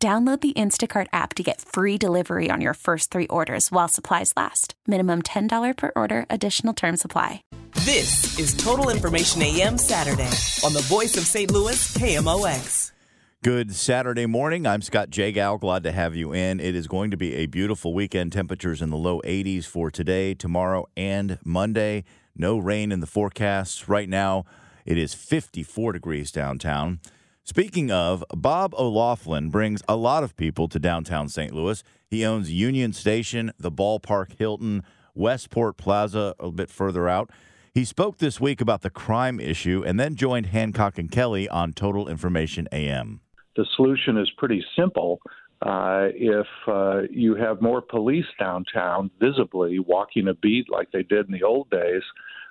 Download the Instacart app to get free delivery on your first three orders while supplies last. Minimum $10 per order, additional term supply. This is Total Information AM Saturday on the voice of St. Louis, KMOX. Good Saturday morning. I'm Scott Jagow. Glad to have you in. It is going to be a beautiful weekend. Temperatures in the low 80s for today, tomorrow, and Monday. No rain in the forecasts. Right now, it is 54 degrees downtown. Speaking of, Bob O'Loughlin brings a lot of people to downtown St. Louis. He owns Union Station, the Ballpark Hilton, Westport Plaza, a bit further out. He spoke this week about the crime issue and then joined Hancock and Kelley on Total Information AM. The solution is pretty simple. Uh, if uh, you have more police downtown visibly walking a beat like they did in the old days,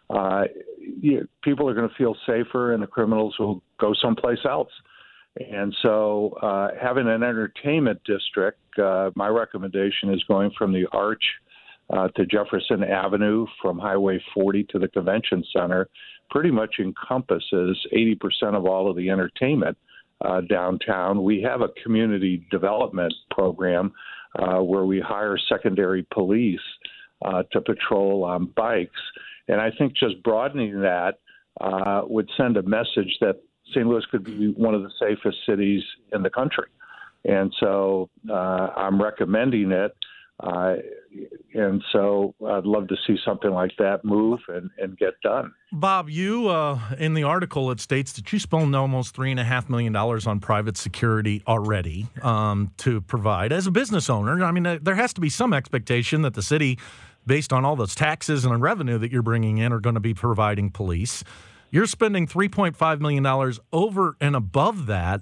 uh, you, people are going to feel safer and the criminals will go someplace else. And so, uh, having an entertainment district, uh, my recommendation is going from the Arch uh, to Jefferson Avenue, from Highway 40 to the Convention Center, pretty much encompasses 80% of all of the entertainment uh, downtown. We have a community development program uh, where we hire secondary police uh, to patrol on bikes. And I think just broadening that uh, would send a message that St. Louis could be one of the safest cities in the country. And so uh, I'm recommending it. Uh, and so I'd love to see something like that move and, and get done. Bob, you uh, in the article it states that you spent almost three and a half million dollars on private security already um, to provide as a business owner. I mean, there has to be some expectation that the city, based on all those taxes and revenue that you're bringing in, are going to be providing police. You're spending $3.5 million over and above that.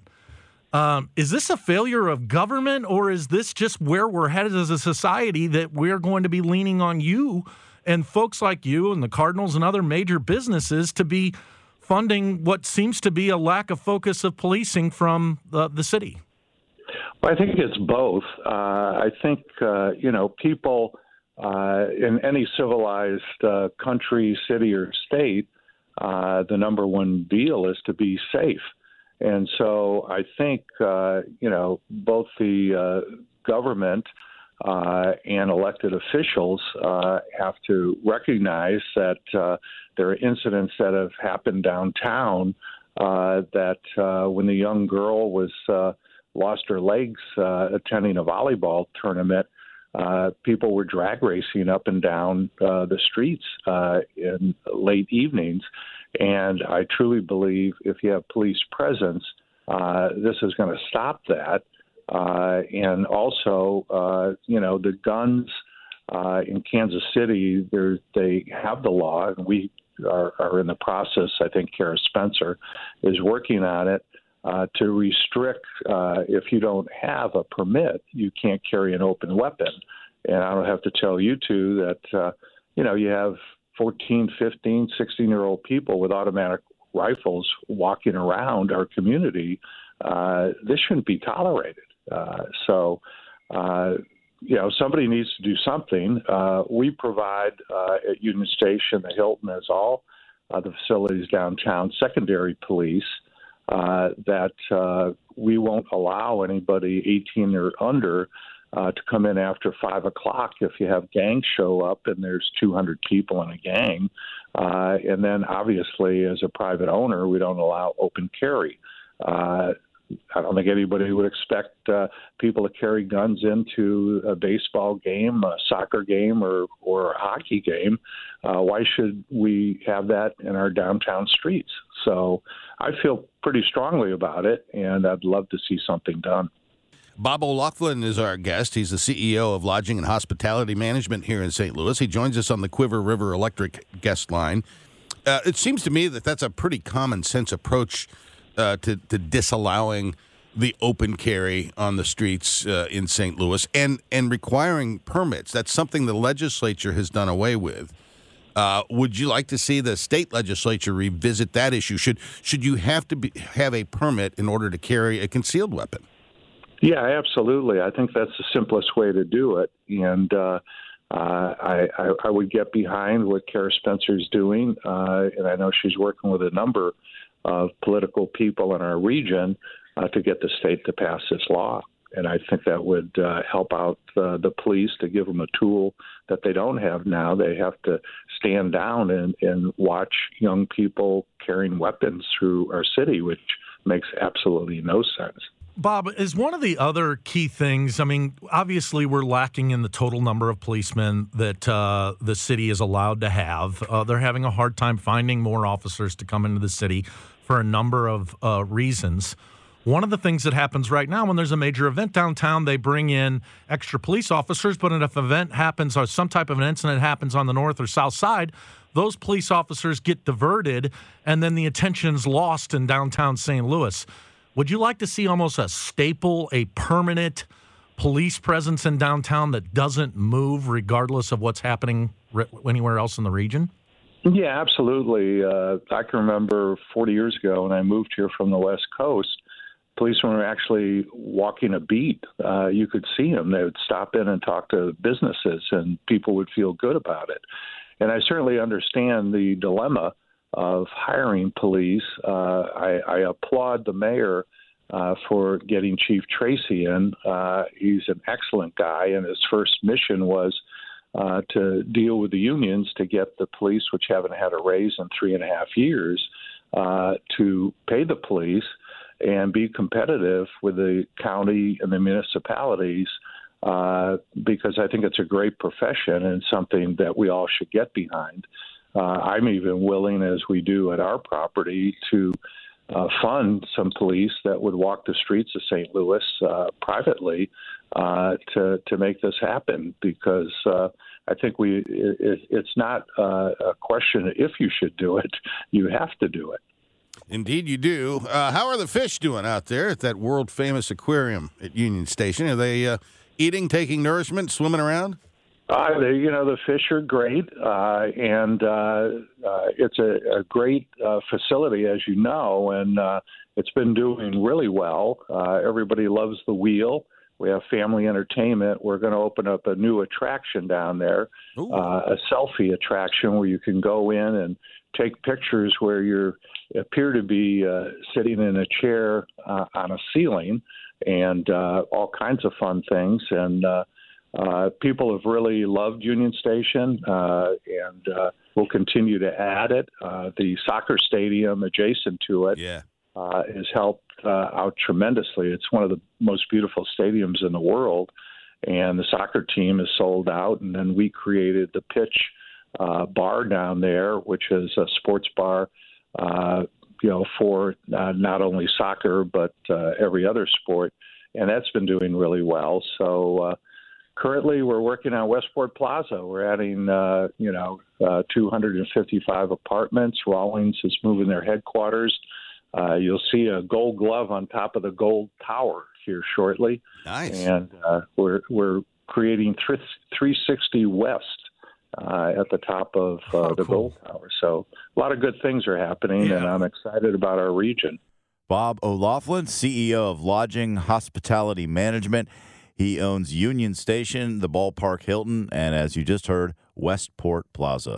Um, is this a failure of government, or is this just where we're headed as a society that we're going to be leaning on you and folks like you and the Cardinals and other major businesses to be funding what seems to be a lack of focus of policing from the, the city? Well, I think it's both. Uh, I think, uh, you know, people uh, in any civilized uh, country, city, or state uh, the number one deal is to be safe. And so I think, uh, you know, both the uh, government uh, and elected officials uh, have to recognize that there are incidents that have happened downtown uh, that uh, when the young girl was uh, lost her legs attending a volleyball tournament, uh, people were drag racing up and down uh, the streets uh, in late evenings. And I truly believe if you have police presence, uh, this is going to stop that. Uh, and also, uh, you know, the guns uh, in Kansas City, they have the law, and we are, are in the process. I think Cara Spencer is working on it uh, to restrict uh, if you don't have a permit, you can't carry an open weapon. And I don't have to tell you two that, uh, you know, you have 14, 15, 16 year old people with automatic rifles walking around our community. Uh, this shouldn't be tolerated. Uh, so, uh, you know, somebody needs to do something. Uh, we provide uh, at Union Station, the Hilton, as all uh, the facilities downtown, secondary police uh, that uh, we won't allow anybody 18 or under uh, to come in after five o'clock if you have gangs show up and there's 200 people in a gang. Uh, and then obviously, as a private owner, we don't allow open carry. Uh, I don't think anybody would expect uh, people to carry guns into a baseball game, a soccer game, or or a hockey game. Uh, why should we have that in our downtown streets? So I feel pretty strongly about it, and I'd love to see something done. Bob O'Loughlin is our guest. He's the CEO of Lodging and Hospitality Management here in St. Louis. He joins us on the Cuivre River Electric guest line. Uh, it seems to me that that's a pretty common sense approach uh, to, to, disallowing the open carry on the streets uh, in St. Louis and and requiring permits. That's something the legislature has done away with. Uh, would you like to see the state legislature revisit that issue? Should should you have to be, have a permit in order to carry a concealed weapon? Yeah, absolutely. I think that's the simplest way to do it, and uh, uh, I, I, I would get behind what Cara Spencer's doing, uh, and I know she's working with a number of political people in our region uh, to get the state to pass this law. And I think that would uh, help out uh, the police to give them a tool that they don't have now. They have to stand down and, and watch young people carrying weapons through our city, which makes absolutely no sense. Bob, is one of the other key things? I mean, obviously, we're lacking in the total number of policemen that uh, the city is allowed to have. Uh, they're having a hard time finding more officers to come into the city for a number of uh, reasons. One of the things that happens right now when there's a major event downtown, they bring in extra police officers. But if an event happens or some type of an incident happens on the north or south side, those police officers get diverted, and then the attention's lost in downtown St. Louis. Would you like to see almost a staple, a permanent police presence in downtown that doesn't move regardless of what's happening anywhere else in the region? Yeah, absolutely. Uh, I can remember 40 years ago when I moved here from the West Coast, policemen were actually walking a beat. Uh, you could see them. They would stop in and talk to businesses, and people would feel good about it. And I certainly understand the dilemma of hiring police. Uh, I, I, applaud the mayor uh, for getting Chief Tracy in. Uh, he's an excellent guy, and his first mission was uh, to deal with the unions to get the police, which haven't had a raise in three and a half years, uh, to pay the police and be competitive with the county and the municipalities. Uh, because I think it's a great profession and something that we all should get behind. Uh, I'm even willing, as we do at our property, to uh, fund some police that would walk the streets of St. Louis uh, privately uh, to to make this happen. Because uh, I think we it, it's not uh, a question if you should do it; you have to do it. Indeed, you do. how are the fish doing out there at that world famous aquarium at Union Station? Are they eating, taking nourishment, swimming around? Uh, they, you know, the fish are great, uh, and uh, uh, it's a, a great uh, facility, as you know, and uh, it's been doing really well. Uh, everybody loves the wheel. We have family entertainment. We're going to open up a new attraction down there, uh, a selfie attraction where you can go in and take pictures where you appear to be uh, sitting in a chair uh, on a ceiling, and uh, all kinds of fun things. And uh, uh, people have really loved Union Station, uh, and uh, we'll continue to add it. Uh, the soccer stadium adjacent to it yeah. uh, has helped uh, out tremendously. It's one of the most beautiful stadiums in the world, and the soccer team is sold out. And then we created the pitch uh, bar down there, which is a sports bar. Uh, you know, for uh, not only soccer but uh, every other sport, and that's been doing really well. So uh, currently we're working on Westport Plaza. We're adding, uh, you know, uh, 255 apartments. Rawlings is moving their headquarters. Uh, you'll see a gold glove on top of the gold tower here shortly. Nice. And uh, we're we're creating 360 West uh, at the top of uh, Oh, the cool. gold tower. So a lot of good things are happening, and I'm excited about our region. Bob O'Loughlin, CEO of Lodging Hospitality Management. He owns Union Station, the Ballpark Hilton, and as you just heard, Westport Plaza.